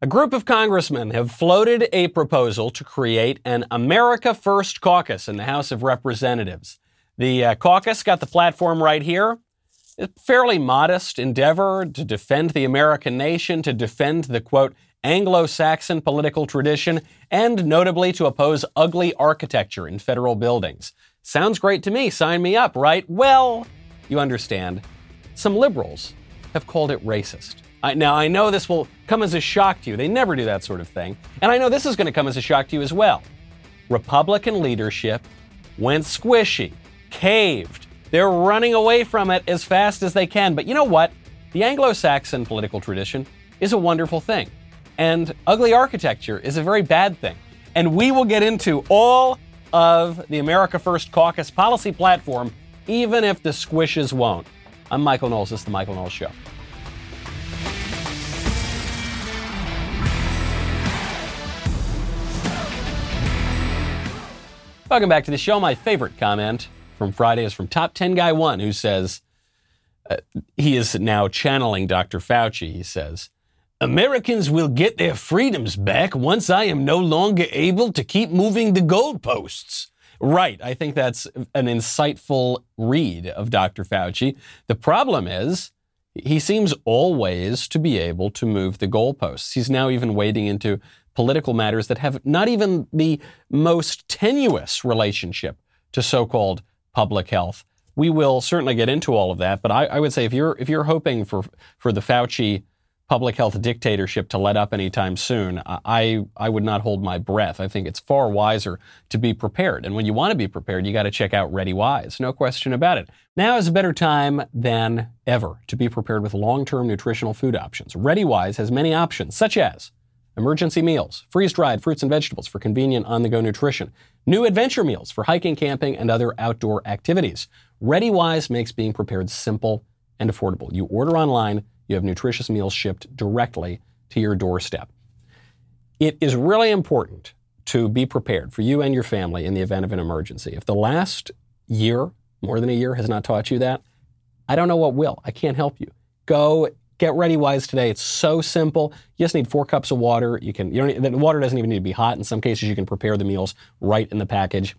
A group of congressmen have floated a proposal to create an America First caucus in the House of Representatives. The uh, caucus got the platform right here. A fairly modest endeavor to defend the American nation, to defend the quote, Anglo Saxon political tradition, and notably to oppose ugly architecture in federal buildings. Sounds great to me. Sign me up, right? Well, you understand. Some liberals have called it racist. I, now, I know this will come as a shock to you. They never do that sort of thing. And I know this is going to come as a shock to you as well. Republican leadership went squishy, caved. They're running away from it as fast as they can. But you know what? The Anglo Saxon political tradition is a wonderful thing. And ugly architecture is a very bad thing. And we will get into all of the America First Caucus policy platform, even if the squishes won't. I'm Michael Knowles. This is The Michael Knowles Show. Welcome back to the show. My favorite comment from Friday is from Top 10 Guy One, who says, uh, he is now channeling Dr. Fauci. He says, Americans will get their freedoms back once I am no longer able to keep moving the goalposts. Right. I think that's an insightful read of Dr. Fauci. The problem is, he seems always to be able to move the goalposts. He's now even wading into political matters that have not even the most tenuous relationship to so-called public health. We will certainly get into all of that, but I, I would say if you're if you're hoping for for the Fauci public health dictatorship to let up anytime soon, I, I would not hold my breath. I think it's far wiser to be prepared. And when you want to be prepared, you got to check out ReadyWise. No question about it. Now is a better time than ever to be prepared with long-term nutritional food options. ReadyWise has many options, such as emergency meals, freeze dried fruits and vegetables for convenient on the go nutrition, new adventure meals for hiking, camping, and other outdoor activities. ReadyWise makes being prepared simple and affordable. You order online, you have nutritious meals shipped directly to your doorstep. It is really important to be prepared for you and your family in the event of an emergency. If the last year, more than a year, has not taught you that, I don't know what will. I can't help you. Go Get ReadyWise today. It's so simple. You just need four cups of water. You can, you don't, the water doesn't even need to be hot. In some cases, you can prepare the meals right in the package.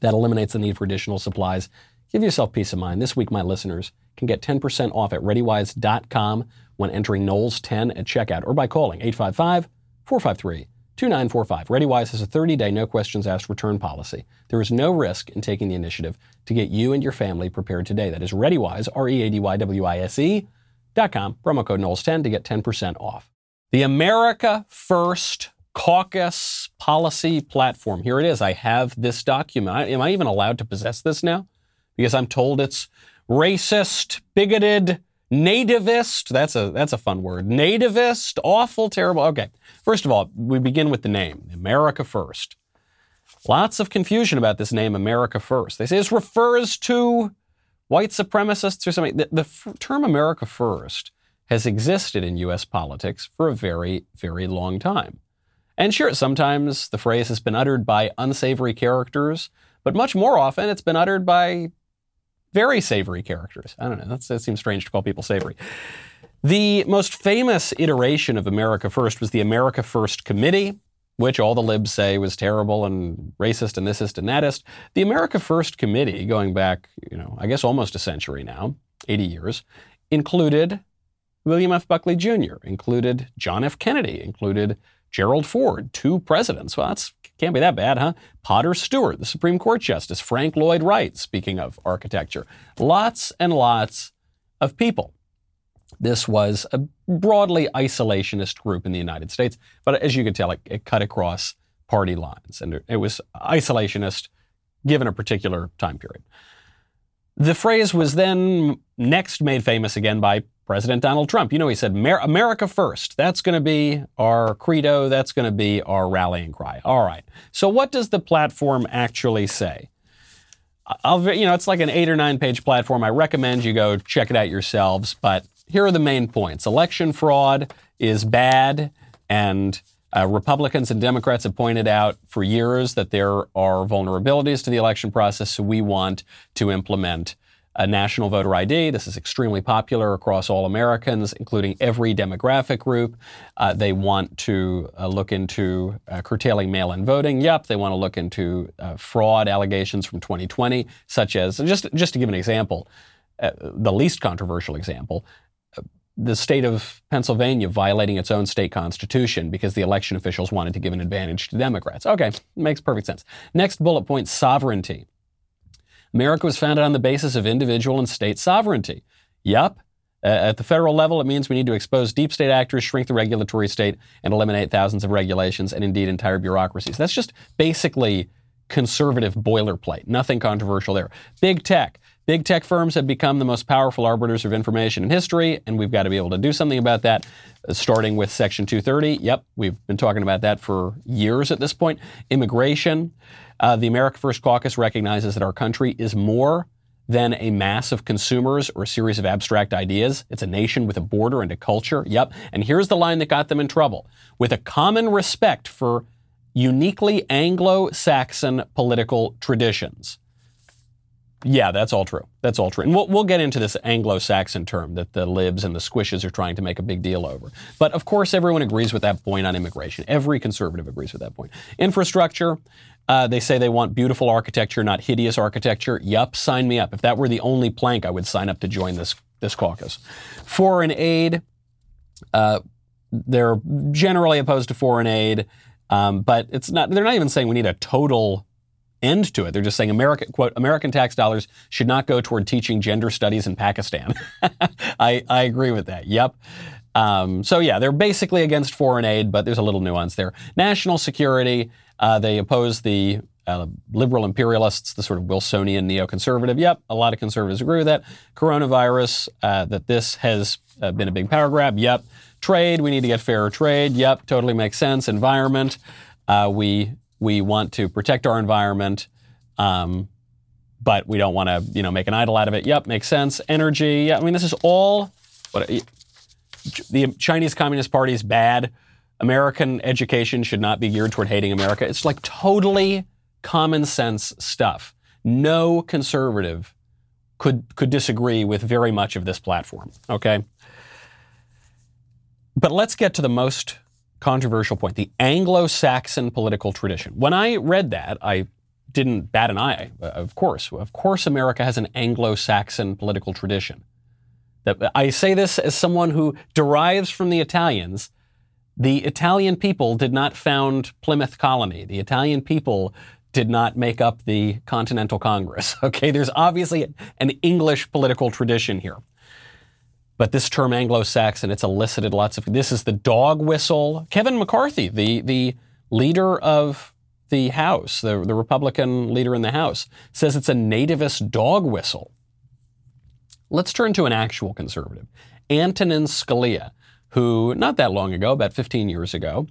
That eliminates the need for additional supplies. Give yourself peace of mind. This week, my listeners can get 10% off at ReadyWise.com when entering Knowles10 at checkout or by calling 855 453 2945. ReadyWise has a 30 day no questions asked return policy. There is no risk in taking the initiative to get you and your family prepared today. That is ReadyWise, R E A D Y W I S E com, promo code Knowles10 to get 10% off. The America First Caucus Policy Platform. Here it is. I have this document. Am I even allowed to possess this now? Because I'm told it's racist, bigoted, nativist. That's a that's a fun word. Nativist, awful, terrible. Okay. First of all, we begin with the name, America First. Lots of confusion about this name, America First. They say this refers to white supremacists or something. The, the term America First has existed in U.S. politics for a very, very long time. And sure, sometimes the phrase has been uttered by unsavory characters, but much more often it's been uttered by very savory characters. I don't know, that seems strange to call people savory. The most famous iteration of America First was the America First Committee, which all the libs say was terrible and racist and thisist and thatist. The America First Committee, going back, you know, I guess almost a century now, 80 years, included William F. Buckley Jr., included John F. Kennedy, included Gerald Ford, two presidents. Well, that's can't be that bad, huh? Potter Stewart, the Supreme Court Justice, Frank Lloyd Wright, speaking of architecture. Lots and lots of people. This was a broadly isolationist group in the United States, but as you can tell, it, it cut across party lines, and it was isolationist given a particular time period. The phrase was then next made famous again by President Donald Trump. You know, he said, America first. That's going to be our credo. That's going to be our rallying cry. All right. So, what does the platform actually say? I'll, you know, it's like an eight or nine page platform. I recommend you go check it out yourselves. But here are the main points election fraud is bad, and uh, Republicans and Democrats have pointed out for years that there are vulnerabilities to the election process, so we want to implement a national voter ID. This is extremely popular across all Americans, including every demographic group. Uh, they want to uh, look into uh, curtailing mail in voting. Yep. They want to look into uh, fraud allegations from 2020, such as, just, just to give an example, uh, the least controversial example, the state of Pennsylvania violating its own state constitution because the election officials wanted to give an advantage to Democrats. Okay, makes perfect sense. Next bullet point sovereignty. America was founded on the basis of individual and state sovereignty. Yup. Uh, at the federal level, it means we need to expose deep state actors, shrink the regulatory state, and eliminate thousands of regulations and indeed entire bureaucracies. That's just basically conservative boilerplate. Nothing controversial there. Big tech. Big tech firms have become the most powerful arbiters of information in history, and we've got to be able to do something about that, uh, starting with Section 230. Yep, we've been talking about that for years at this point. Immigration. Uh, the America First Caucus recognizes that our country is more than a mass of consumers or a series of abstract ideas. It's a nation with a border and a culture. Yep. And here's the line that got them in trouble with a common respect for uniquely Anglo Saxon political traditions. Yeah, that's all true. That's all true. And we'll, we'll get into this Anglo Saxon term that the libs and the squishes are trying to make a big deal over. But of course, everyone agrees with that point on immigration. Every conservative agrees with that point. Infrastructure, uh, they say they want beautiful architecture, not hideous architecture. Yup, sign me up. If that were the only plank, I would sign up to join this, this caucus. Foreign aid, uh, they're generally opposed to foreign aid, um, but it's not. They're not even saying we need a total end to it. They're just saying American quote American tax dollars should not go toward teaching gender studies in Pakistan. I, I agree with that. Yep. Um, so yeah, they're basically against foreign aid, but there's a little nuance there. National security. Uh, they oppose the uh, liberal imperialists, the sort of Wilsonian neoconservative. Yep, a lot of conservatives agree with that. Coronavirus, uh, that this has uh, been a big power grab. Yep. Trade, we need to get fairer trade. Yep, totally makes sense. Environment, uh, we we want to protect our environment, um, but we don't want to, you know, make an idol out of it. Yep, makes sense. Energy. Yeah, I mean, this is all. What, the Chinese Communist Party is bad. American education should not be geared toward hating America. It's like totally common sense stuff. No conservative could could disagree with very much of this platform. Okay. But let's get to the most controversial point the Anglo Saxon political tradition. When I read that, I didn't bat an eye, uh, of course. Of course, America has an Anglo Saxon political tradition. Uh, I say this as someone who derives from the Italians. The Italian people did not found Plymouth Colony. The Italian people did not make up the Continental Congress. Okay, there's obviously an English political tradition here. But this term Anglo-Saxon, it's elicited lots of. This is the dog whistle. Kevin McCarthy, the the leader of the House, the, the Republican leader in the House, says it's a nativist dog whistle. Let's turn to an actual conservative, Antonin Scalia, who not that long ago, about 15 years ago,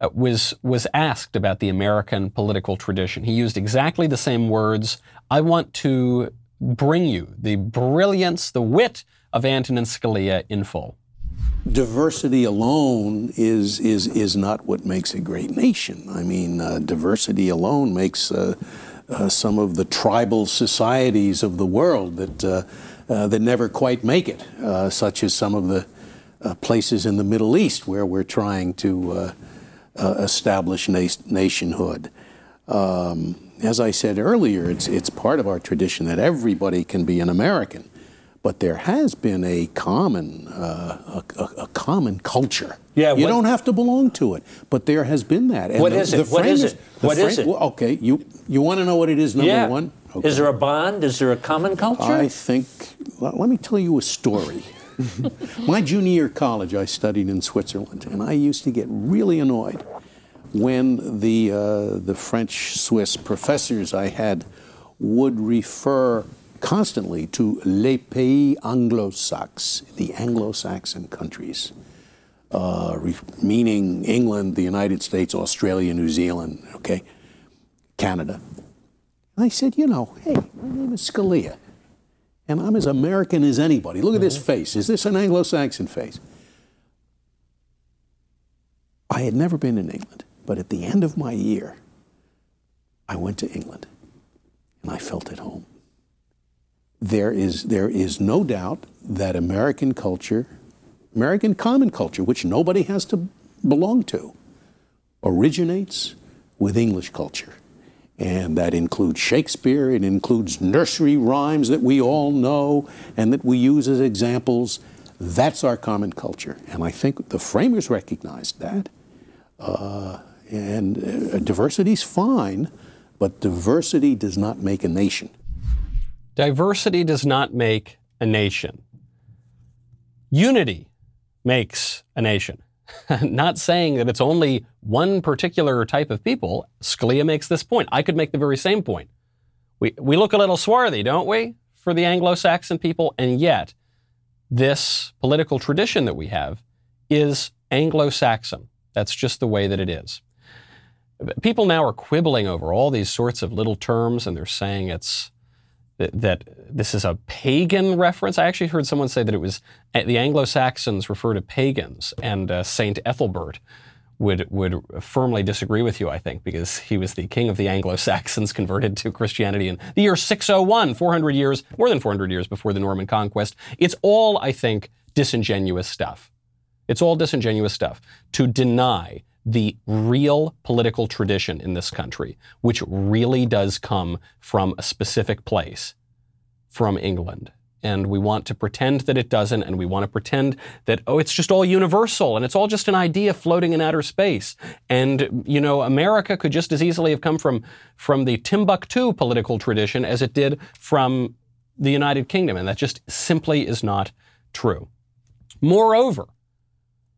uh, was was asked about the American political tradition. He used exactly the same words. I want to bring you the brilliance, the wit of Antonin Scalia in full. Diversity alone is, is, is not what makes a great nation. I mean, uh, diversity alone makes uh, uh, some of the tribal societies of the world that, uh, uh, that never quite make it, uh, such as some of the places in the Middle East where we're trying to establish na- nationhood. Um, as I said earlier, it's, it's part of our tradition that everybody can be an American but there has been a common uh, a, a, common culture. Yeah, you don't have to belong to it, but there has been that. And what the, is it? What is it? What is it? Okay, you you want to know what it is? Number yeah. one. Okay. Is there a bond? Is there a common culture? I think. let me tell you a story. My junior year of college, I studied in Switzerland, and I used to get really annoyed when the uh, the French Swiss professors I had would refer constantly to les pays anglo-saxons, the Anglo-Saxon countries, uh, re- meaning England, the United States, Australia, New Zealand, okay, Canada. And I said, you know, hey, my name is Scalia, and I'm as American as anybody. Look at this mm-hmm. face. Is this an Anglo-Saxon face? I had never been in England, but at the end of my year, I went to England, and I felt at home there is, there is no doubt that American culture, American common culture, which nobody has to belong to, originates with English culture. And that includes Shakespeare, it includes nursery rhymes that we all know and that we use as examples. That's our common culture. And I think the framers recognized that. Uh, and uh, diversity is fine, but diversity does not make a nation. Diversity does not make a nation. Unity makes a nation. not saying that it's only one particular type of people. Scalia makes this point. I could make the very same point. We, we look a little swarthy, don't we, for the Anglo Saxon people? And yet, this political tradition that we have is Anglo Saxon. That's just the way that it is. People now are quibbling over all these sorts of little terms, and they're saying it's that this is a pagan reference. I actually heard someone say that it was uh, the Anglo Saxons refer to pagans, and uh, Saint Ethelbert would would firmly disagree with you. I think because he was the king of the Anglo Saxons, converted to Christianity in the year 601, 400 years, more than 400 years before the Norman conquest. It's all, I think, disingenuous stuff. It's all disingenuous stuff to deny the real political tradition in this country, which really does come from a specific place, from England. And we want to pretend that it doesn't, and we want to pretend that, oh, it's just all universal and it's all just an idea floating in outer space. And, you know, America could just as easily have come from, from the Timbuktu political tradition as it did from the United Kingdom. And that just simply is not true. Moreover,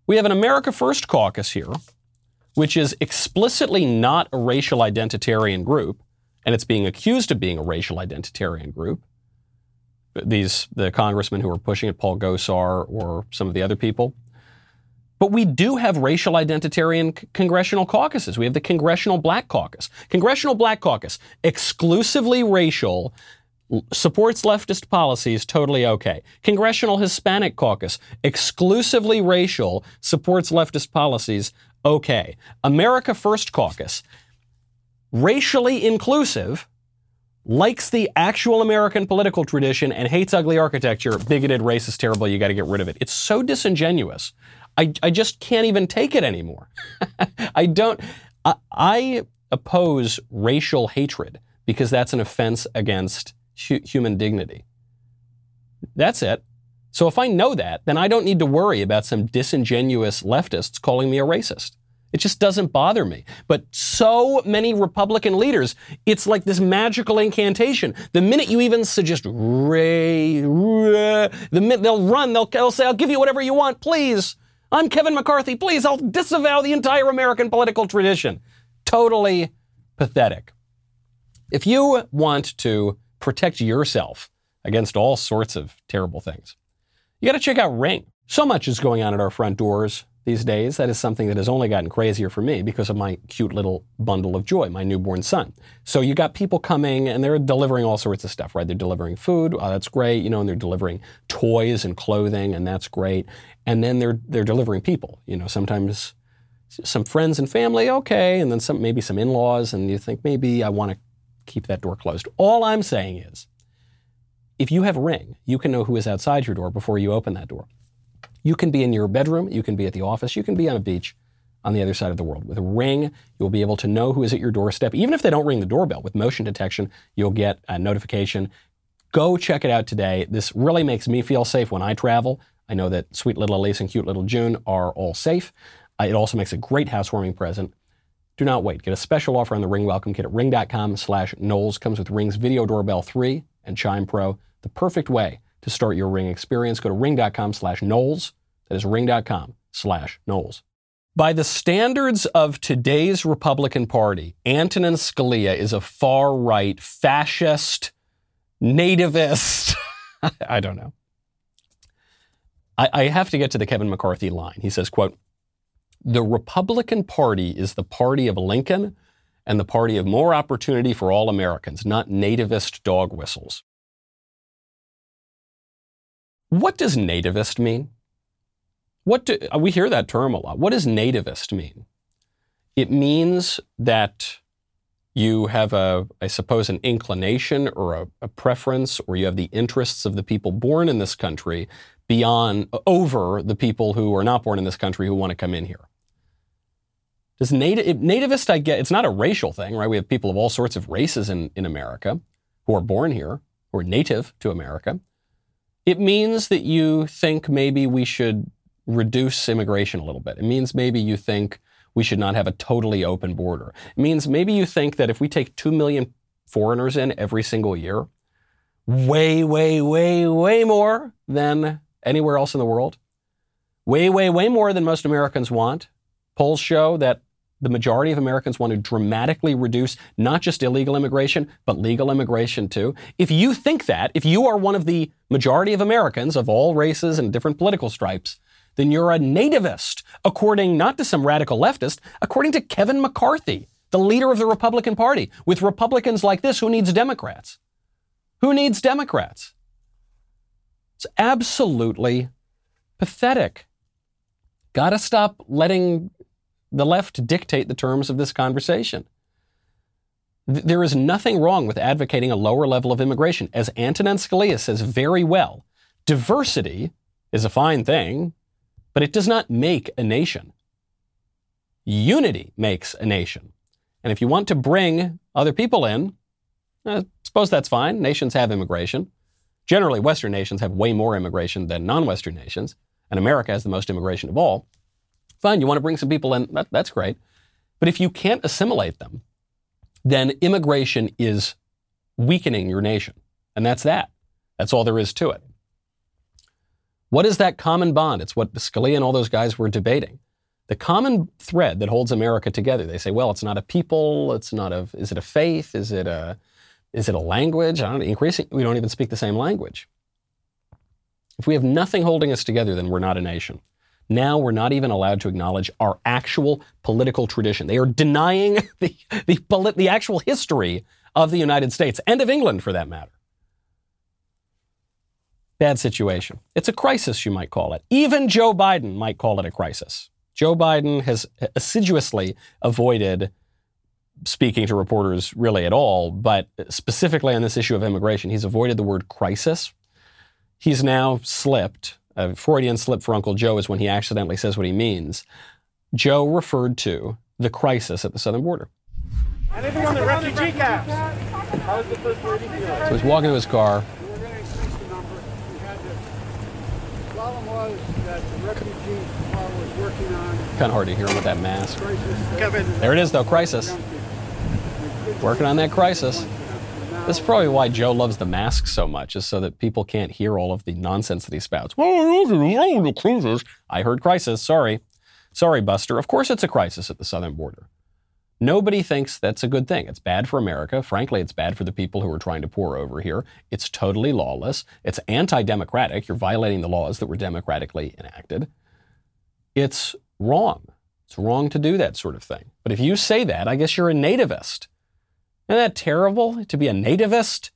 we have an America First caucus here which is explicitly not a racial identitarian group, and it's being accused of being a racial identitarian group. These the congressmen who are pushing it, Paul Gosar or some of the other people. But we do have racial identitarian c- congressional caucuses. We have the Congressional Black Caucus. Congressional Black Caucus, exclusively racial, supports leftist policies, totally okay. Congressional Hispanic Caucus, exclusively racial, supports leftist policies, okay. America First Caucus, racially inclusive, likes the actual American political tradition and hates ugly architecture, bigoted, racist, terrible, you got to get rid of it. It's so disingenuous. I, I just can't even take it anymore. I don't, I, I, oppose racial hatred because that's an offense against hu- human dignity. That's it. So if I know that, then I don't need to worry about some disingenuous leftists calling me a racist. It just doesn't bother me. But so many Republican leaders, it's like this magical incantation. The minute you even suggest Ray, Ray the minute they'll run, they'll, they'll say, I'll give you whatever you want, please. I'm Kevin McCarthy, please. I'll disavow the entire American political tradition. Totally pathetic. If you want to protect yourself against all sorts of terrible things, you got to check out Ring. So much is going on at our front doors these days. That is something that has only gotten crazier for me because of my cute little bundle of joy, my newborn son. So you got people coming and they're delivering all sorts of stuff, right? They're delivering food, oh, that's great, you know, and they're delivering toys and clothing, and that's great. And then they're they're delivering people, you know, sometimes some friends and family, okay, and then some maybe some in-laws, and you think maybe I want to keep that door closed. All I'm saying is if you have ring, you can know who is outside your door before you open that door. You can be in your bedroom, you can be at the office, you can be on a beach on the other side of the world. With ring, you'll be able to know who is at your doorstep. Even if they don't ring the doorbell, with motion detection, you'll get a notification. Go check it out today. This really makes me feel safe when I travel. I know that sweet little Elise and cute little June are all safe. Uh, it also makes a great housewarming present. Do not wait. Get a special offer on the Ring Welcome Kit at ring.com slash Knowles. Comes with Ring's Video Doorbell 3 and Chime Pro the perfect way to start your Ring experience. Go to ring.com slash Knowles. That is ring.com slash Knowles. By the standards of today's Republican Party, Antonin Scalia is a far right, fascist, nativist. I don't know. I, I have to get to the Kevin McCarthy line. He says, quote, the Republican Party is the party of Lincoln and the party of more opportunity for all Americans, not nativist dog whistles. What does nativist mean? What do, uh, we hear that term a lot. What does nativist mean? It means that you have a, I suppose, an inclination or a, a, preference, or you have the interests of the people born in this country beyond over the people who are not born in this country who want to come in here. Does native nativist? I get it's not a racial thing, right? We have people of all sorts of races in, in America who are born here, who are native to America. It means that you think maybe we should reduce immigration a little bit. It means maybe you think we should not have a totally open border. It means maybe you think that if we take 2 million foreigners in every single year, way, way, way, way more than anywhere else in the world, way, way, way more than most Americans want. Polls show that the majority of Americans want to dramatically reduce not just illegal immigration, but legal immigration too. If you think that, if you are one of the majority of Americans of all races and different political stripes, then you're a nativist, according not to some radical leftist, according to Kevin McCarthy, the leader of the Republican Party. With Republicans like this, who needs Democrats? Who needs Democrats? It's absolutely pathetic. Gotta stop letting the left dictate the terms of this conversation. There is nothing wrong with advocating a lower level of immigration. As Antonin Scalia says very well, diversity is a fine thing but it does not make a nation. Unity makes a nation. And if you want to bring other people in, I eh, suppose that's fine. Nations have immigration. Generally, Western nations have way more immigration than non Western nations, and America has the most immigration of all. Fine, you want to bring some people in, that, that's great. But if you can't assimilate them, then immigration is weakening your nation. And that's that. That's all there is to it. What is that common bond? It's what Scalia and all those guys were debating. The common thread that holds America together. They say, well, it's not a people. It's not a. Is it a faith? Is it a? Is it a language? I don't. Increasing, we don't even speak the same language. If we have nothing holding us together, then we're not a nation. Now we're not even allowed to acknowledge our actual political tradition. They are denying the, the, the actual history of the United States and of England, for that matter. Bad situation. It's a crisis, you might call it. Even Joe Biden might call it a crisis. Joe Biden has assiduously avoided speaking to reporters really at all, but specifically on this issue of immigration, he's avoided the word crisis. He's now slipped. A Freudian slip for Uncle Joe is when he accidentally says what he means. Joe referred to the crisis at the southern border. Anything on the refugee camps? How's the first lady feeling? So he's walking to his car. was that the refugee was working on. Kind of hard to hear him with that mask. Kevin. There it is, though. Crisis. Working on that crisis. This is probably why Joe loves the mask so much, is so that people can't hear all of the nonsense that he spouts. I heard crisis. Sorry. Sorry, Buster. Of course it's a crisis at the southern border. Nobody thinks that's a good thing. It's bad for America. Frankly, it's bad for the people who are trying to pour over here. It's totally lawless. It's anti democratic. You're violating the laws that were democratically enacted. It's wrong. It's wrong to do that sort of thing. But if you say that, I guess you're a nativist. Isn't that terrible to be a nativist?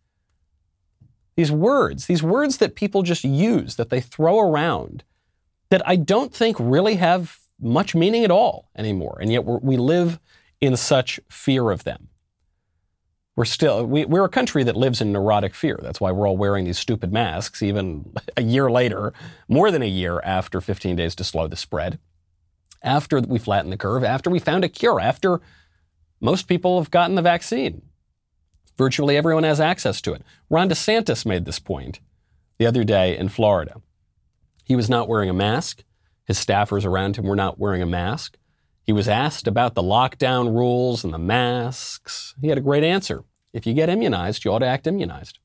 These words, these words that people just use, that they throw around, that I don't think really have much meaning at all anymore. And yet we live in such fear of them. We're still, we, we're a country that lives in neurotic fear. That's why we're all wearing these stupid masks, even a year later, more than a year after 15 days to slow the spread, after we flattened the curve, after we found a cure, after most people have gotten the vaccine. Virtually everyone has access to it. Ron DeSantis made this point the other day in Florida. He was not wearing a mask. His staffers around him were not wearing a mask. He was asked about the lockdown rules and the masks. He had a great answer. If you get immunized, you ought to act immunized.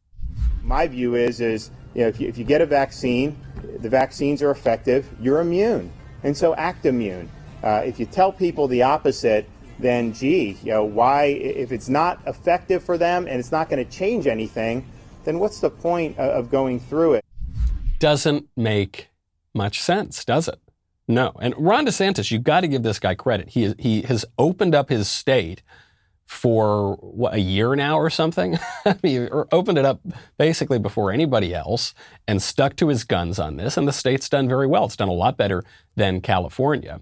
My view is, is you know, if, you, if you get a vaccine, the vaccines are effective, you're immune. And so act immune. Uh, if you tell people the opposite, then gee, you know, why, if it's not effective for them and it's not going to change anything, then what's the point of going through it? Doesn't make much sense, does it? No. And Ron DeSantis, you've got to give this guy credit. He, he has opened up his state for what, a year now or something. he opened it up basically before anybody else and stuck to his guns on this. And the state's done very well. It's done a lot better than California.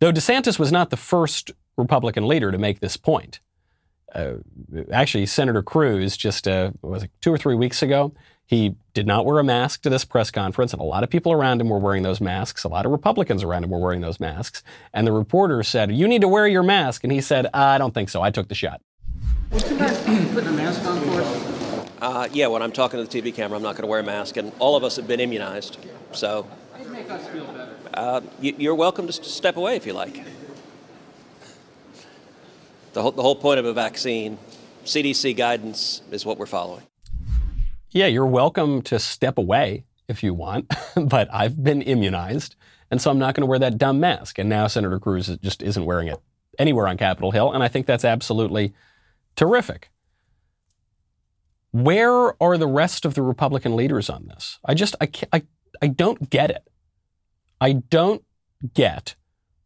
Though DeSantis was not the first Republican leader to make this point. uh, actually, Senator Cruz just uh, was it two or three weeks ago. He did not wear a mask to this press conference, and a lot of people around him were wearing those masks. A lot of Republicans around him were wearing those masks. And the reporter said, "You need to wear your mask," and he said, "I don't think so. I took the shot." Would you mind putting a mask on for us? Uh, yeah, when I'm talking to the TV camera, I'm not going to wear a mask, and all of us have been immunized. So Make us feel better. uh, you, you're welcome to step away if you like. The whole, the whole point of a vaccine, CDC guidance, is what we're following. Yeah, you're welcome to step away if you want, but I've been immunized, and so I'm not going to wear that dumb mask. And now Senator Cruz just isn't wearing it anywhere on Capitol Hill, and I think that's absolutely terrific. Where are the rest of the Republican leaders on this? I just I I I don't get it. I don't get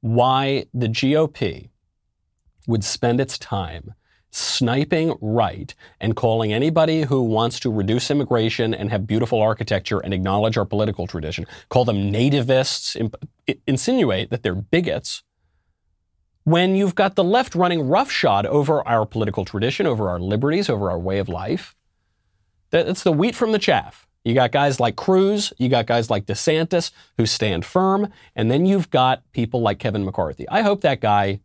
why the GOP would spend its time sniping right and calling anybody who wants to reduce immigration and have beautiful architecture and acknowledge our political tradition, call them nativists, imp- insinuate that they're bigots, when you've got the left running roughshod over our political tradition, over our liberties, over our way of life. That's the wheat from the chaff. You got guys like Cruz, you got guys like DeSantis who stand firm, and then you've got people like Kevin McCarthy. I hope that guy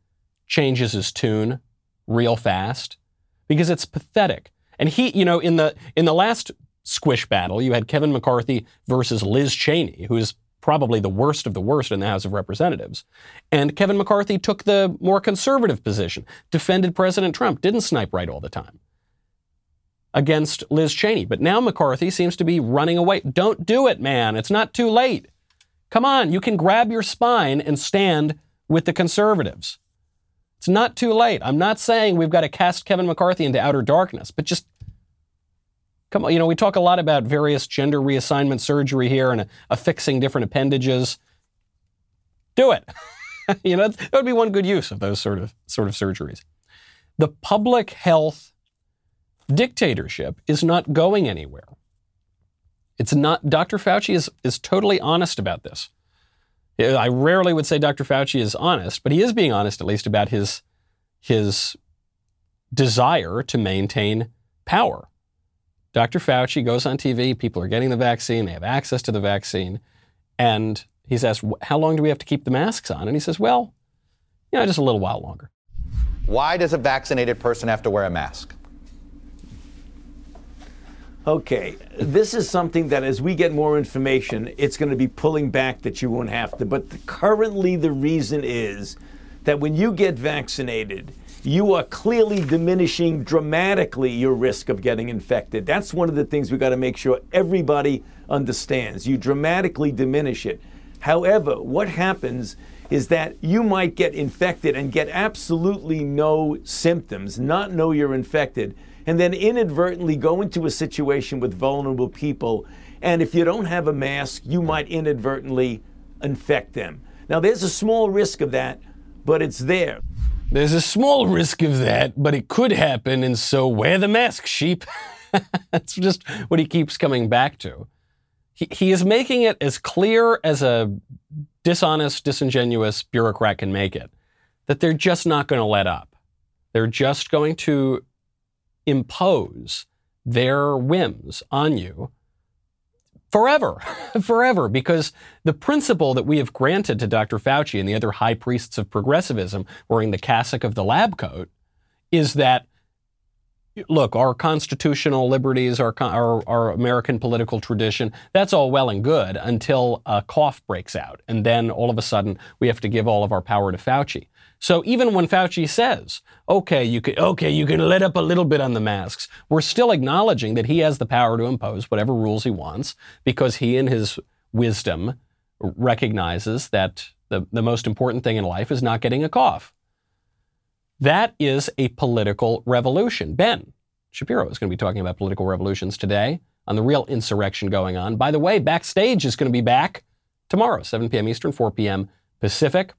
changes his tune real fast because it's pathetic. And he, you know, in the in the last squish battle, you had Kevin McCarthy versus Liz Cheney, who is probably the worst of the worst in the House of Representatives. And Kevin McCarthy took the more conservative position, defended President Trump, didn't snipe right all the time against Liz Cheney. But now McCarthy seems to be running away. Don't do it, man. It's not too late. Come on, you can grab your spine and stand with the conservatives. It's not too late. I'm not saying we've got to cast Kevin McCarthy into outer darkness, but just come on. You know, we talk a lot about various gender reassignment surgery here and affixing different appendages. Do it. you know, that would be one good use of those sort of sort of surgeries. The public health dictatorship is not going anywhere. It's not. Dr. Fauci is is totally honest about this. I rarely would say Dr. Fauci is honest, but he is being honest at least about his his desire to maintain power. Dr. Fauci goes on TV, people are getting the vaccine, they have access to the vaccine, and he's asked, How long do we have to keep the masks on? And he says, Well, you know, just a little while longer. Why does a vaccinated person have to wear a mask? Okay, this is something that as we get more information, it's going to be pulling back that you won't have to. But the, currently, the reason is that when you get vaccinated, you are clearly diminishing dramatically your risk of getting infected. That's one of the things we've got to make sure everybody understands. You dramatically diminish it. However, what happens is that you might get infected and get absolutely no symptoms, not know you're infected, and then inadvertently go into a situation with vulnerable people. And if you don't have a mask, you might inadvertently infect them. Now, there's a small risk of that, but it's there. There's a small risk of that, but it could happen, and so wear the mask, sheep. That's just what he keeps coming back to. He, he is making it as clear as a dishonest, disingenuous bureaucrat can make it that they're just not going to let up. They're just going to impose their whims on you forever, forever, because the principle that we have granted to Dr. Fauci and the other high priests of progressivism wearing the cassock of the lab coat is that look, our constitutional liberties, our, our, our American political tradition, that's all well and good until a cough breaks out. And then all of a sudden we have to give all of our power to Fauci. So even when Fauci says, okay, you can, okay, you can let up a little bit on the masks, we're still acknowledging that he has the power to impose whatever rules he wants because he in his wisdom recognizes that the, the most important thing in life is not getting a cough. That is a political revolution. Ben Shapiro is going to be talking about political revolutions today on the real insurrection going on. By the way, Backstage is going to be back tomorrow, 7 p.m. Eastern, 4 p.m. Pacific.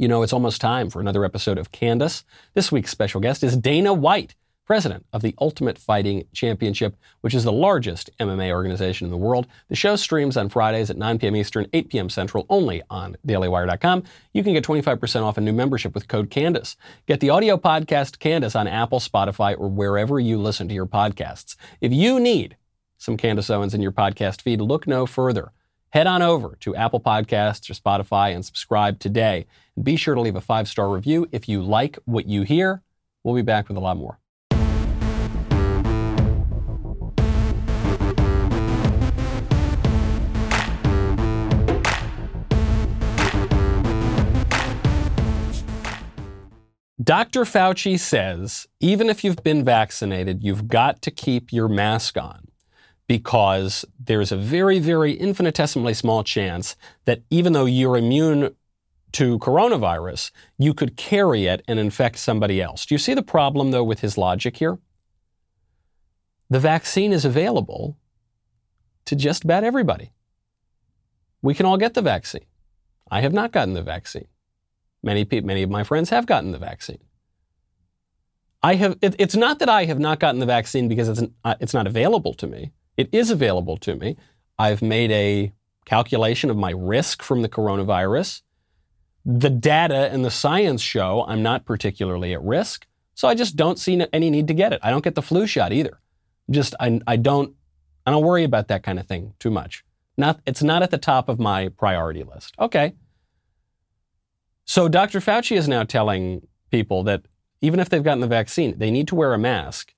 You know, it's almost time for another episode of Candace. This week's special guest is Dana White president of the Ultimate Fighting Championship, which is the largest MMA organization in the world. The show streams on Fridays at 9 p.m. Eastern, 8 p.m. Central, only on dailywire.com. You can get 25% off a new membership with code Candace. Get the audio podcast Candace on Apple, Spotify, or wherever you listen to your podcasts. If you need some Candace Owens in your podcast feed, look no further. Head on over to Apple Podcasts or Spotify and subscribe today. And be sure to leave a five star review if you like what you hear. We'll be back with a lot more. Dr. Fauci says even if you've been vaccinated, you've got to keep your mask on because there's a very, very infinitesimally small chance that even though you're immune to coronavirus, you could carry it and infect somebody else. Do you see the problem, though, with his logic here? The vaccine is available to just about everybody. We can all get the vaccine. I have not gotten the vaccine. Many people, many of my friends have gotten the vaccine. I have. It, it's not that I have not gotten the vaccine because it's uh, it's not available to me. It is available to me. I've made a calculation of my risk from the coronavirus. The data and the science show I'm not particularly at risk, so I just don't see any need to get it. I don't get the flu shot either. Just I, I don't I don't worry about that kind of thing too much. Not it's not at the top of my priority list. Okay. So Dr. Fauci is now telling people that even if they've gotten the vaccine, they need to wear a mask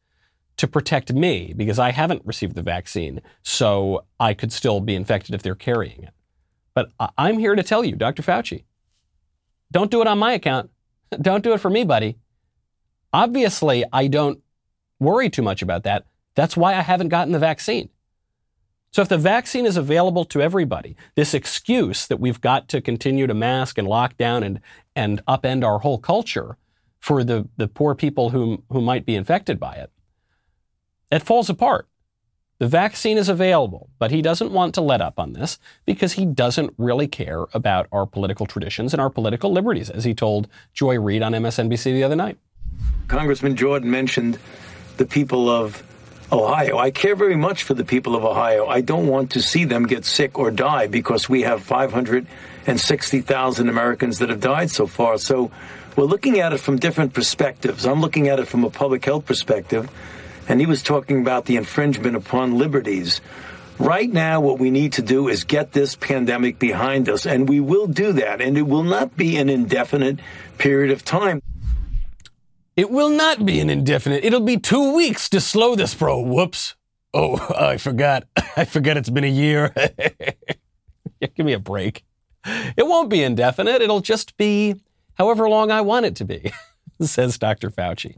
to protect me because I haven't received the vaccine. So I could still be infected if they're carrying it. But I'm here to tell you, Dr. Fauci, don't do it on my account. Don't do it for me, buddy. Obviously, I don't worry too much about that. That's why I haven't gotten the vaccine. So if the vaccine is available to everybody, this excuse that we've got to continue to mask and lock down and, and upend our whole culture for the, the poor people who, who might be infected by it, it falls apart. The vaccine is available, but he doesn't want to let up on this because he doesn't really care about our political traditions and our political liberties, as he told Joy Reid on MSNBC the other night. Congressman Jordan mentioned the people of Ohio. I care very much for the people of Ohio. I don't want to see them get sick or die because we have 560,000 Americans that have died so far. So we're looking at it from different perspectives. I'm looking at it from a public health perspective, and he was talking about the infringement upon liberties. Right now, what we need to do is get this pandemic behind us, and we will do that, and it will not be an indefinite period of time. It will not be an indefinite. It'll be two weeks to slow this, bro. Whoops. Oh, I forgot. I forgot it's been a year. Give me a break. It won't be indefinite. It'll just be however long I want it to be, says Dr. Fauci.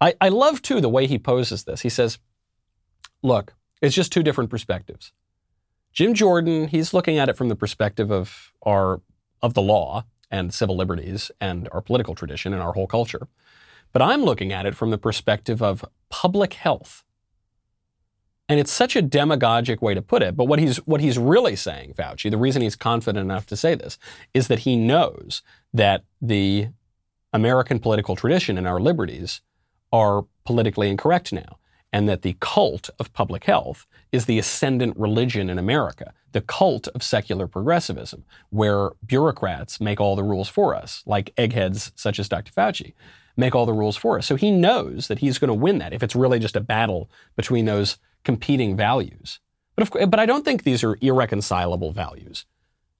I, I love, too, the way he poses this. He says, look, it's just two different perspectives. Jim Jordan, he's looking at it from the perspective of our of the law and civil liberties and our political tradition and our whole culture. But I'm looking at it from the perspective of public health. And it's such a demagogic way to put it. But what he's, what he's really saying, Fauci, the reason he's confident enough to say this, is that he knows that the American political tradition and our liberties are politically incorrect now, and that the cult of public health is the ascendant religion in America, the cult of secular progressivism, where bureaucrats make all the rules for us, like eggheads such as Dr. Fauci make all the rules for us. So he knows that he's going to win that if it's really just a battle between those competing values. But, but I don't think these are irreconcilable values.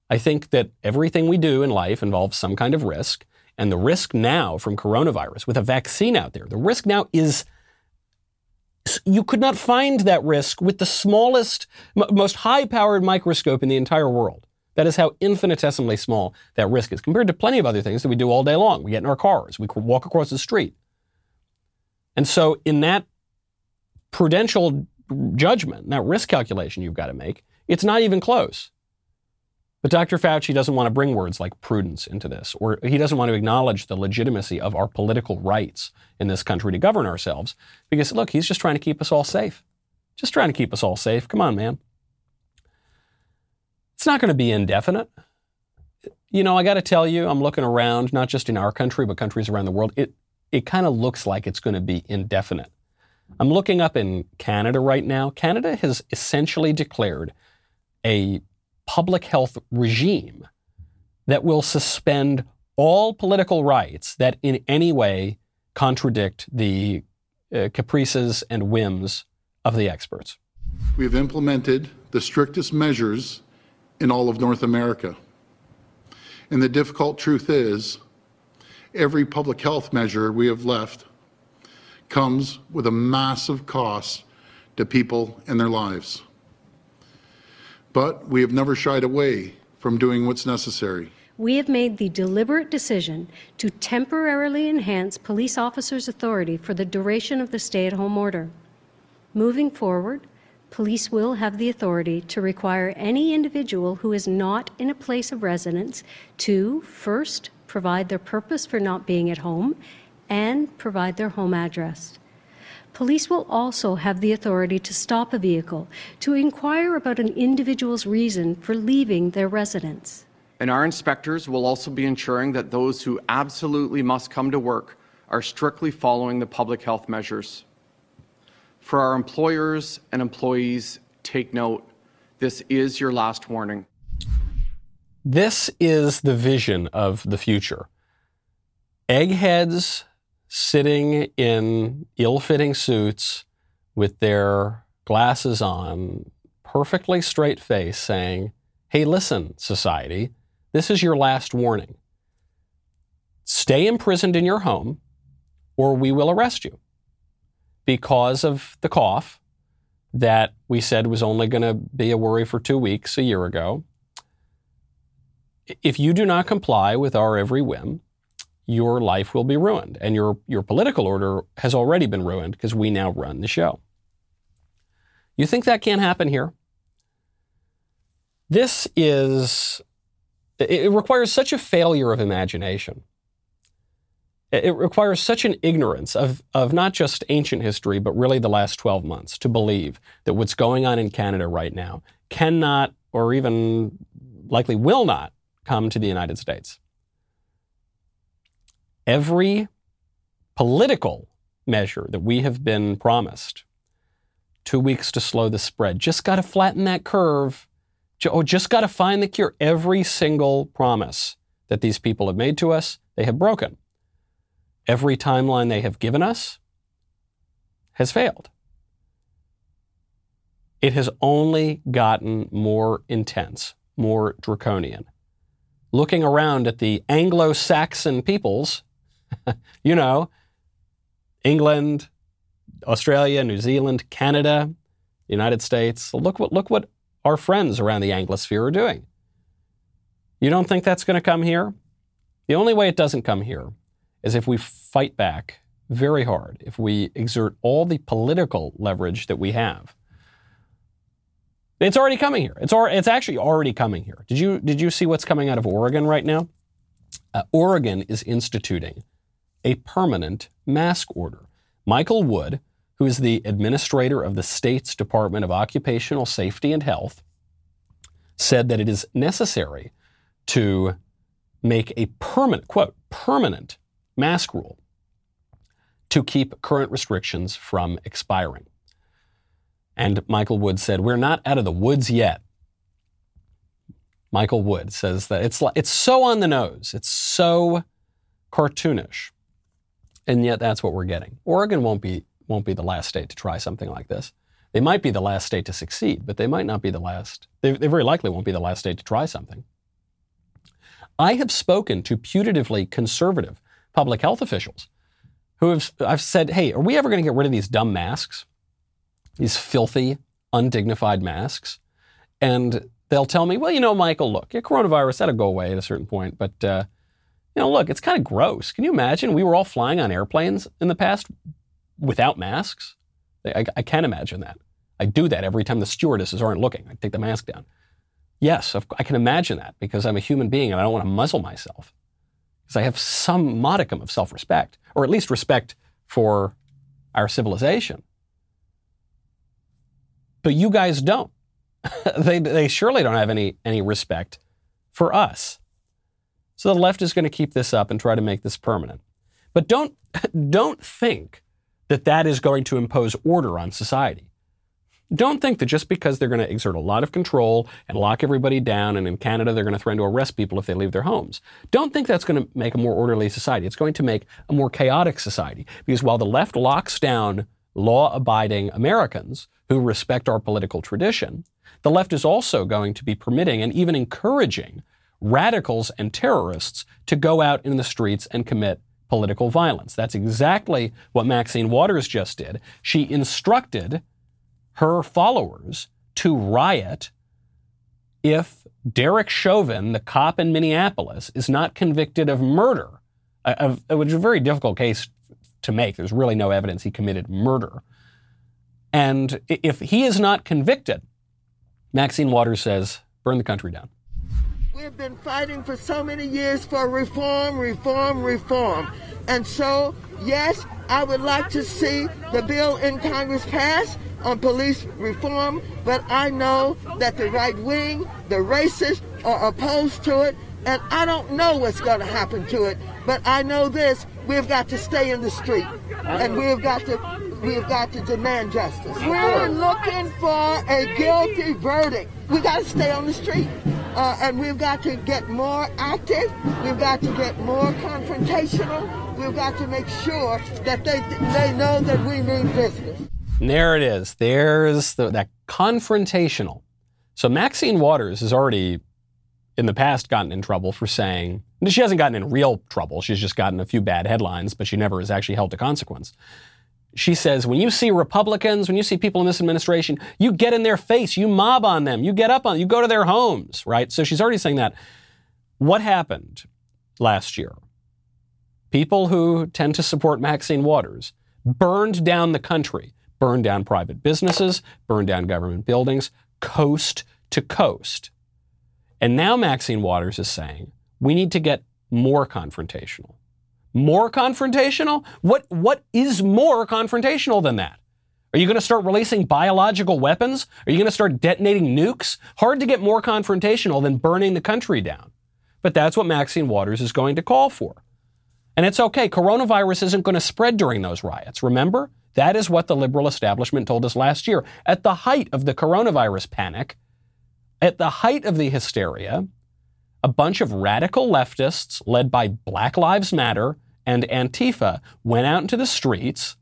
I think that everything we do in life involves some kind of risk. And the risk now from coronavirus, with a vaccine out there, the risk now is you could not find that risk with the smallest, m- most high powered microscope in the entire world. That is how infinitesimally small that risk is compared to plenty of other things that we do all day long. We get in our cars, we walk across the street. And so, in that prudential judgment, that risk calculation you've got to make, it's not even close. But Dr. Fauci doesn't want to bring words like prudence into this, or he doesn't want to acknowledge the legitimacy of our political rights in this country to govern ourselves. Because, look, he's just trying to keep us all safe. Just trying to keep us all safe. Come on, man. It's not going to be indefinite. You know, I got to tell you, I'm looking around, not just in our country, but countries around the world. It, it kind of looks like it's going to be indefinite. I'm looking up in Canada right now. Canada has essentially declared a public health regime that will suspend all political rights that in any way contradict the uh, caprices and whims of the experts. We have implemented the strictest measures in all of North America. And the difficult truth is, every public health measure we have left comes with a massive cost to people and their lives. But we have never shied away from doing what's necessary. We have made the deliberate decision to temporarily enhance police officers' authority for the duration of the stay at home order. Moving forward, police will have the authority to require any individual who is not in a place of residence to first provide their purpose for not being at home and provide their home address. Police will also have the authority to stop a vehicle to inquire about an individual's reason for leaving their residence. And our inspectors will also be ensuring that those who absolutely must come to work are strictly following the public health measures. For our employers and employees, take note this is your last warning. This is the vision of the future. Eggheads sitting in ill fitting suits with their glasses on, perfectly straight face, saying, Hey, listen, society, this is your last warning. Stay imprisoned in your home, or we will arrest you because of the cough that we said was only going to be a worry for two weeks a year ago. If you do not comply with our every whim, your life will be ruined. And your, your political order has already been ruined because we now run the show. You think that can't happen here? This is, it requires such a failure of imagination. It requires such an ignorance of, of not just ancient history, but really the last 12 months to believe that what's going on in Canada right now cannot, or even likely will not, come to the United States every political measure that we have been promised two weeks to slow the spread, just got to flatten that curve, or oh, just got to find the cure. Every single promise that these people have made to us, they have broken. Every timeline they have given us has failed. It has only gotten more intense, more draconian. Looking around at the Anglo Saxon peoples you know, England, Australia, New Zealand, Canada, United States. Look what, look what our friends around the Anglosphere are doing. You don't think that's going to come here? The only way it doesn't come here is if we fight back very hard, if we exert all the political leverage that we have. It's already coming here. It's, or, it's actually already coming here. Did you, did you see what's coming out of Oregon right now? Uh, Oregon is instituting a permanent mask order. Michael Wood, who is the administrator of the state's Department of Occupational Safety and Health, said that it is necessary to make a permanent, quote, permanent mask rule to keep current restrictions from expiring. And Michael Wood said, We're not out of the woods yet. Michael Wood says that it's, it's so on the nose, it's so cartoonish and yet that's what we're getting. Oregon won't be, won't be the last state to try something like this. They might be the last state to succeed, but they might not be the last. They, they very likely won't be the last state to try something. I have spoken to putatively conservative public health officials who have I've said, hey, are we ever going to get rid of these dumb masks? These filthy, undignified masks? And they'll tell me, well, you know, Michael, look, yeah, coronavirus, that'll go away at a certain point, but uh, you know, look, it's kind of gross. Can you imagine? We were all flying on airplanes in the past without masks. I, I can't imagine that. I do that every time the stewardesses aren't looking. I take the mask down. Yes, I can imagine that because I'm a human being and I don't want to muzzle myself. Because I have some modicum of self respect, or at least respect for our civilization. But you guys don't. they, they surely don't have any, any respect for us. So the left is going to keep this up and try to make this permanent. But don't, don't think that that is going to impose order on society. Don't think that just because they're going to exert a lot of control and lock everybody down, and in Canada they're going to threaten to arrest people if they leave their homes, don't think that's going to make a more orderly society. It's going to make a more chaotic society. Because while the left locks down law abiding Americans who respect our political tradition, the left is also going to be permitting and even encouraging radicals and terrorists to go out in the streets and commit political violence. That's exactly what Maxine Waters just did. She instructed her followers to riot if Derek Chauvin, the cop in Minneapolis, is not convicted of murder, of, which is a very difficult case to make. There's really no evidence he committed murder. And if he is not convicted, Maxine Waters says, burn the country down. We've been fighting for so many years for reform, reform, reform. And so, yes, I would like to see the bill in Congress pass on police reform, but I know that the right wing, the racists, are opposed to it, and I don't know what's going to happen to it. But I know this: we've got to stay in the street, and we've got to we've got to demand justice. We're looking for a guilty verdict. We got to stay on the street. Uh, and we've got to get more active. We've got to get more confrontational. We've got to make sure that they they know that we mean business. And there it is. There's the, that confrontational. So Maxine Waters has already, in the past, gotten in trouble for saying she hasn't gotten in real trouble. She's just gotten a few bad headlines, but she never has actually held to consequence she says, when you see Republicans, when you see people in this administration, you get in their face, you mob on them, you get up on, you go to their homes, right? So she's already saying that. What happened last year? People who tend to support Maxine Waters burned down the country, burned down private businesses, burned down government buildings, coast to coast. And now Maxine Waters is saying we need to get more confrontational. More confrontational? What, what is more confrontational than that? Are you going to start releasing biological weapons? Are you going to start detonating nukes? Hard to get more confrontational than burning the country down. But that's what Maxine Waters is going to call for. And it's okay. Coronavirus isn't going to spread during those riots. Remember? That is what the liberal establishment told us last year. At the height of the coronavirus panic, at the height of the hysteria, a bunch of radical leftists led by Black Lives Matter and Antifa went out into the streets,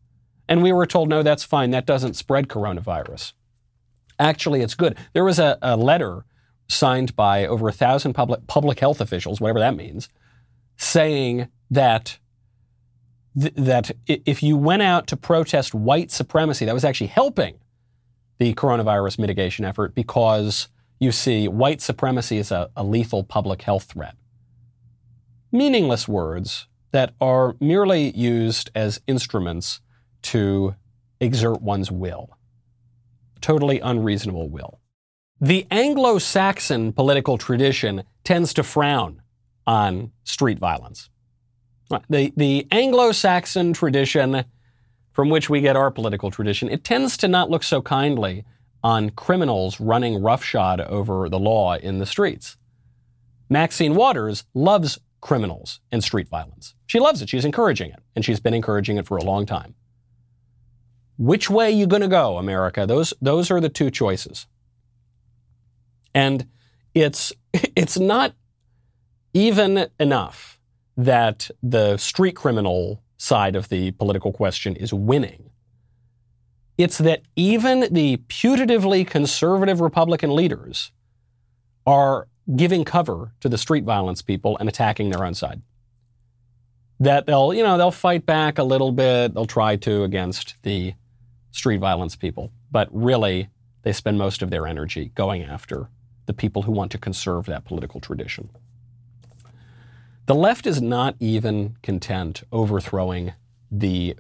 and we were told, no, that's fine, that doesn't spread coronavirus. Actually, it's good. There was a, a letter signed by over a thousand public, public health officials, whatever that means, saying that th- that if you went out to protest white supremacy, that was actually helping the coronavirus mitigation effort because you see white supremacy is a, a lethal public health threat. Meaningless words, that are merely used as instruments to exert one's will. Totally unreasonable will. The Anglo Saxon political tradition tends to frown on street violence. Uh, the, the Anglo Saxon tradition, from which we get our political tradition, it tends to not look so kindly on criminals running roughshod over the law in the streets. Maxine Waters loves criminals and street violence. She loves it. She's encouraging it, and she's been encouraging it for a long time. Which way you going to go, America? Those those are the two choices. And it's it's not even enough that the street criminal side of the political question is winning. It's that even the putatively conservative Republican leaders are giving cover to the street violence people and attacking their own side. That they'll, you know, they'll fight back a little bit, they'll try to against the street violence people, but really they spend most of their energy going after the people who want to conserve that political tradition. The left is not even content overthrowing the,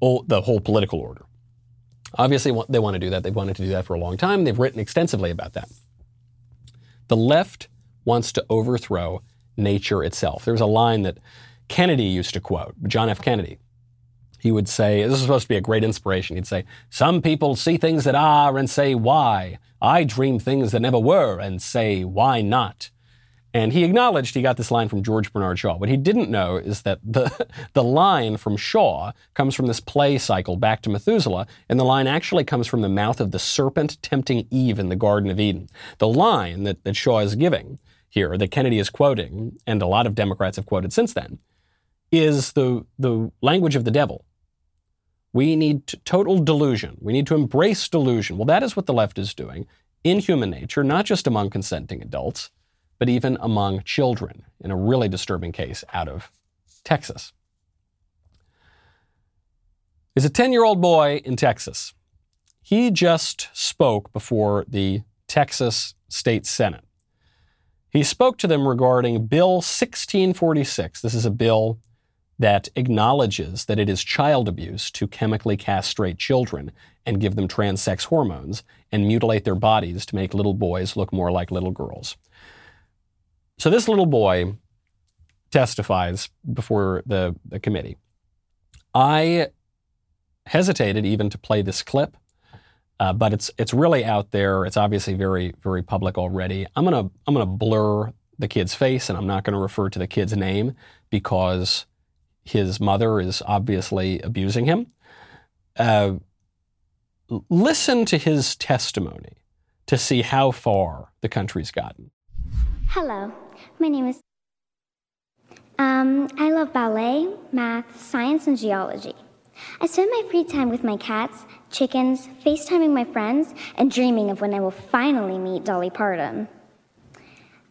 the whole political order. Obviously, they want to do that. They've wanted to do that for a long time. They've written extensively about that. The left wants to overthrow nature itself. There's a line that Kennedy used to quote, John F. Kennedy. He would say, this is supposed to be a great inspiration. He'd say, Some people see things that are and say, Why? I dream things that never were and say, Why not? And he acknowledged he got this line from George Bernard Shaw. What he didn't know is that the, the line from Shaw comes from this play cycle back to Methuselah, and the line actually comes from the mouth of the serpent tempting Eve in the Garden of Eden. The line that, that Shaw is giving here, that Kennedy is quoting, and a lot of Democrats have quoted since then, is the, the language of the devil. We need t- total delusion. We need to embrace delusion. Well, that is what the left is doing in human nature, not just among consenting adults but even among children in a really disturbing case out of Texas. Is a 10 year old boy in Texas. He just spoke before the Texas State Senate. He spoke to them regarding Bill 1646. This is a bill that acknowledges that it is child abuse to chemically castrate children and give them transsex hormones and mutilate their bodies to make little boys look more like little girls. So this little boy testifies before the, the committee. I hesitated even to play this clip, uh, but it's it's really out there. It's obviously very very public already. I'm gonna I'm gonna blur the kid's face, and I'm not to refer to the kid's name because his mother is obviously abusing him. Uh, listen to his testimony to see how far the country's gotten. Hello, my name is. Um, I love ballet, math, science, and geology. I spend my free time with my cats, chickens, FaceTiming my friends, and dreaming of when I will finally meet Dolly Parton.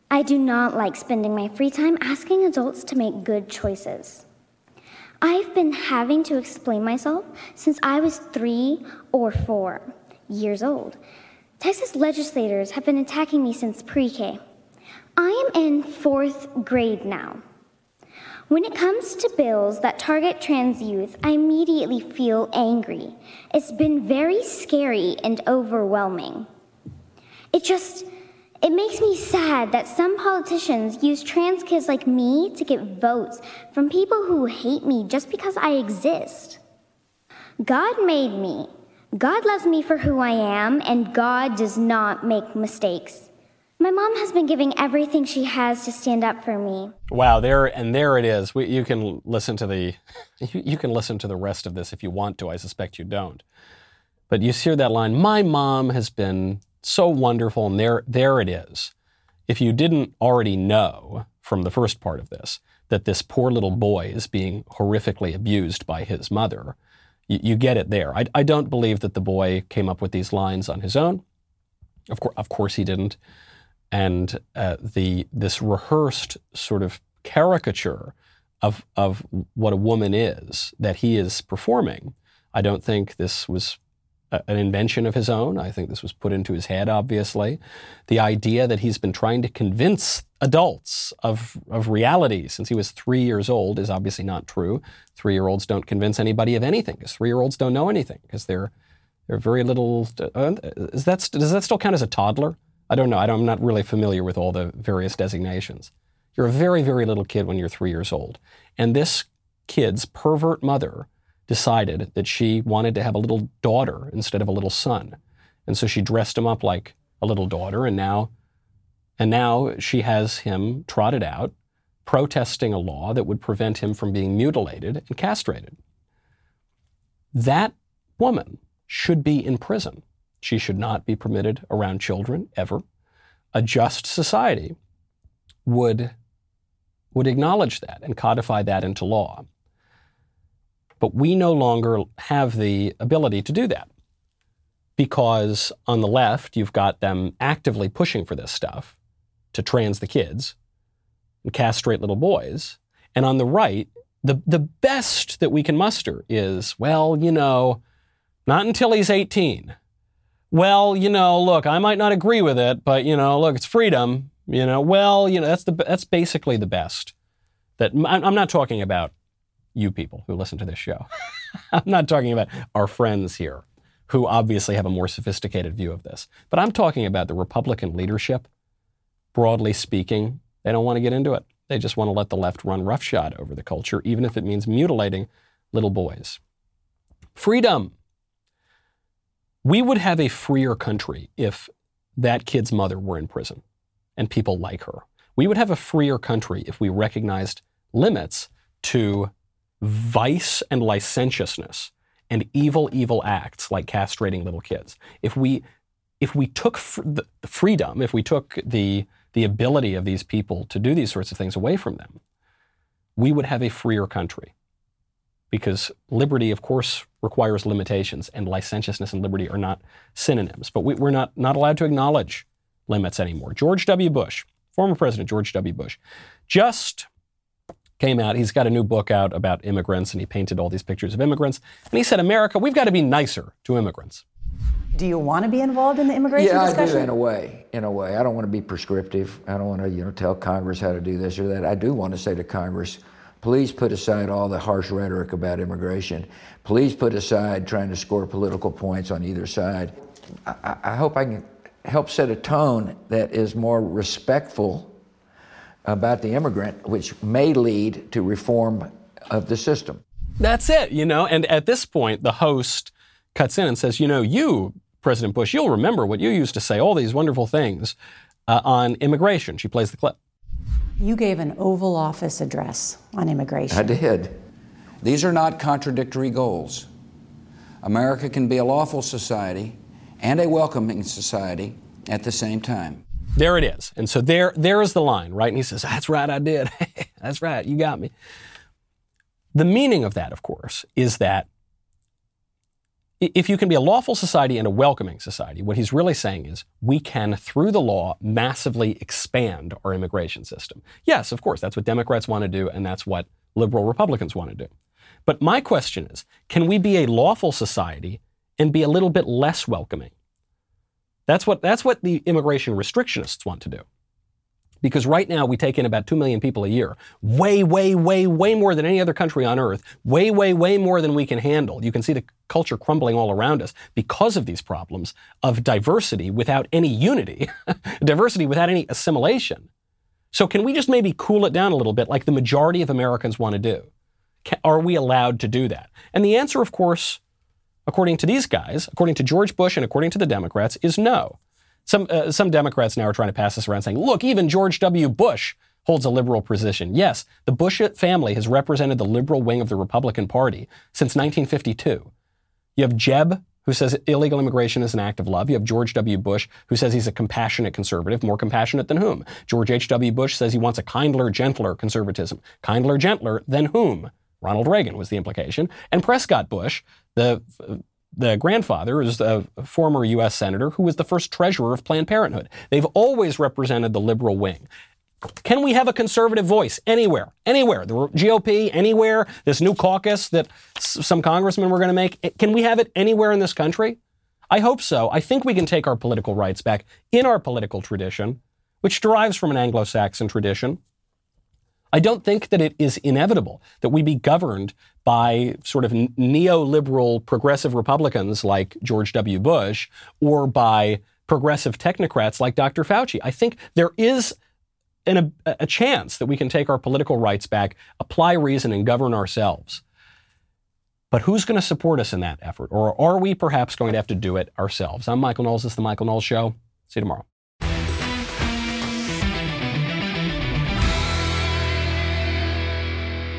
I do not like spending my free time asking adults to make good choices. I've been having to explain myself since I was three or four years old. Texas legislators have been attacking me since pre K. I am in fourth grade now. When it comes to bills that target trans youth, I immediately feel angry. It's been very scary and overwhelming. It just it makes me sad that some politicians use trans kids like me to get votes from people who hate me just because I exist. God made me. God loves me for who I am, and God does not make mistakes. My mom has been giving everything she has to stand up for me. Wow, there and there it is. We, you can listen to the you, you can listen to the rest of this if you want to. I suspect you don't. But you hear that line, "My mom has been so wonderful," and there there it is. If you didn't already know from the first part of this that this poor little boy is being horrifically abused by his mother, you, you get it there. I, I don't believe that the boy came up with these lines on his own. Of, of course, he didn't and uh, the this rehearsed sort of caricature of of what a woman is that he is performing. I don't think this was a, an invention of his own. I think this was put into his head. Obviously, the idea that he's been trying to convince adults of of reality since he was three years old is obviously not true. Three year olds don't convince anybody of anything because three year olds don't know anything because they're they're very little. Uh, is that does that still count as a toddler? I don't know. I am not really familiar with all the various designations. You're a very, very little kid when you're three years old. And this kid's pervert mother decided that she wanted to have a little daughter instead of a little son. And so she dressed him up like a little daughter, and now, and now she has him trotted out protesting a law that would prevent him from being mutilated and castrated. That woman should be in prison. She should not be permitted around children ever. A just society would, would acknowledge that and codify that into law. But we no longer have the ability to do that because on the left, you've got them actively pushing for this stuff to trans the kids and castrate little boys. And on the right, the, the best that we can muster is, well, you know, not until he's 18 well, you know, look, I might not agree with it, but you know, look, it's freedom. You know, well, you know, that's the that's basically the best. That I'm not talking about you people who listen to this show. I'm not talking about our friends here who obviously have a more sophisticated view of this. But I'm talking about the Republican leadership. Broadly speaking, they don't want to get into it. They just want to let the left run roughshod over the culture, even if it means mutilating little boys. Freedom. We would have a freer country if that kid's mother were in prison and people like her. We would have a freer country if we recognized limits to vice and licentiousness and evil, evil acts like castrating little kids. If we if we took fr- the freedom, if we took the the ability of these people to do these sorts of things away from them, we would have a freer country. Because liberty, of course, requires limitations, and licentiousness and liberty are not synonyms. But we, we're not, not allowed to acknowledge limits anymore. George W. Bush, former President George W. Bush, just came out. He's got a new book out about immigrants, and he painted all these pictures of immigrants. And he said, America, we've got to be nicer to immigrants. Do you want to be involved in the immigration yeah, discussion? I do in a way. In a way, I don't want to be prescriptive. I don't want to, you know, tell Congress how to do this or that. I do want to say to Congress, please put aside all the harsh rhetoric about immigration. Please put aside trying to score political points on either side. I, I hope I can help set a tone that is more respectful about the immigrant, which may lead to reform of the system. That's it, you know. And at this point, the host cuts in and says, you know, you, President Bush, you'll remember what you used to say, all these wonderful things uh, on immigration. She plays the clip. You gave an Oval Office address on immigration. I did. These are not contradictory goals. America can be a lawful society and a welcoming society at the same time. There it is. And so there, there is the line, right? And he says, That's right, I did. That's right, you got me. The meaning of that, of course, is that if you can be a lawful society and a welcoming society, what he's really saying is we can, through the law, massively expand our immigration system. Yes, of course, that's what Democrats want to do, and that's what liberal Republicans want to do. But my question is can we be a lawful society and be a little bit less welcoming? That's what, that's what the immigration restrictionists want to do. Because right now we take in about 2 million people a year. Way, way, way, way more than any other country on earth. Way, way, way more than we can handle. You can see the culture crumbling all around us because of these problems of diversity without any unity, diversity without any assimilation. So can we just maybe cool it down a little bit like the majority of Americans want to do? Can, are we allowed to do that? And the answer, of course, according to these guys, according to George Bush and according to the Democrats, is no. Some, uh, some Democrats now are trying to pass this around saying, look, even George W. Bush holds a liberal position. Yes, the Bush family has represented the liberal wing of the Republican Party since 1952. You have Jeb, who says illegal immigration is an act of love. You have George W. Bush, who says he's a compassionate conservative, more compassionate than whom? George H.W. Bush says he wants a kindler, gentler conservatism. Kindler, gentler than whom? Ronald Reagan was the implication. And Prescott Bush, the the grandfather is a former U.S. senator who was the first treasurer of Planned Parenthood. They've always represented the liberal wing. Can we have a conservative voice anywhere? Anywhere. The GOP, anywhere? This new caucus that some congressmen were going to make? Can we have it anywhere in this country? I hope so. I think we can take our political rights back in our political tradition, which derives from an Anglo Saxon tradition. I don't think that it is inevitable that we be governed by sort of neoliberal progressive Republicans like George W. Bush or by progressive technocrats like Dr. Fauci. I think there is a, a chance that we can take our political rights back, apply reason, and govern ourselves. But who's going to support us in that effort? Or are we perhaps going to have to do it ourselves? I'm Michael Knowles. This is The Michael Knowles Show. See you tomorrow.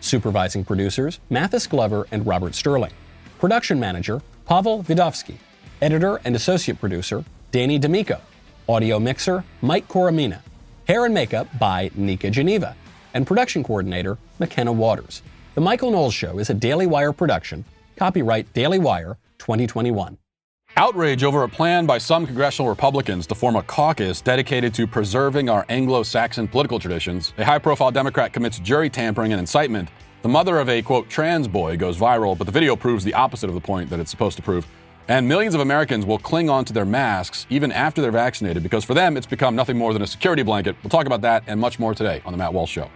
Supervising producers, Mathis Glover and Robert Sterling. Production manager, Pavel Vidovsky. Editor and associate producer, Danny D'Amico. Audio mixer, Mike Coromina. Hair and makeup by Nika Geneva. And production coordinator, McKenna Waters. The Michael Knowles Show is a Daily Wire production. Copyright Daily Wire 2021. Outrage over a plan by some congressional Republicans to form a caucus dedicated to preserving our Anglo Saxon political traditions. A high profile Democrat commits jury tampering and incitement. The mother of a, quote, trans boy goes viral, but the video proves the opposite of the point that it's supposed to prove. And millions of Americans will cling on to their masks even after they're vaccinated because for them it's become nothing more than a security blanket. We'll talk about that and much more today on The Matt Walsh Show.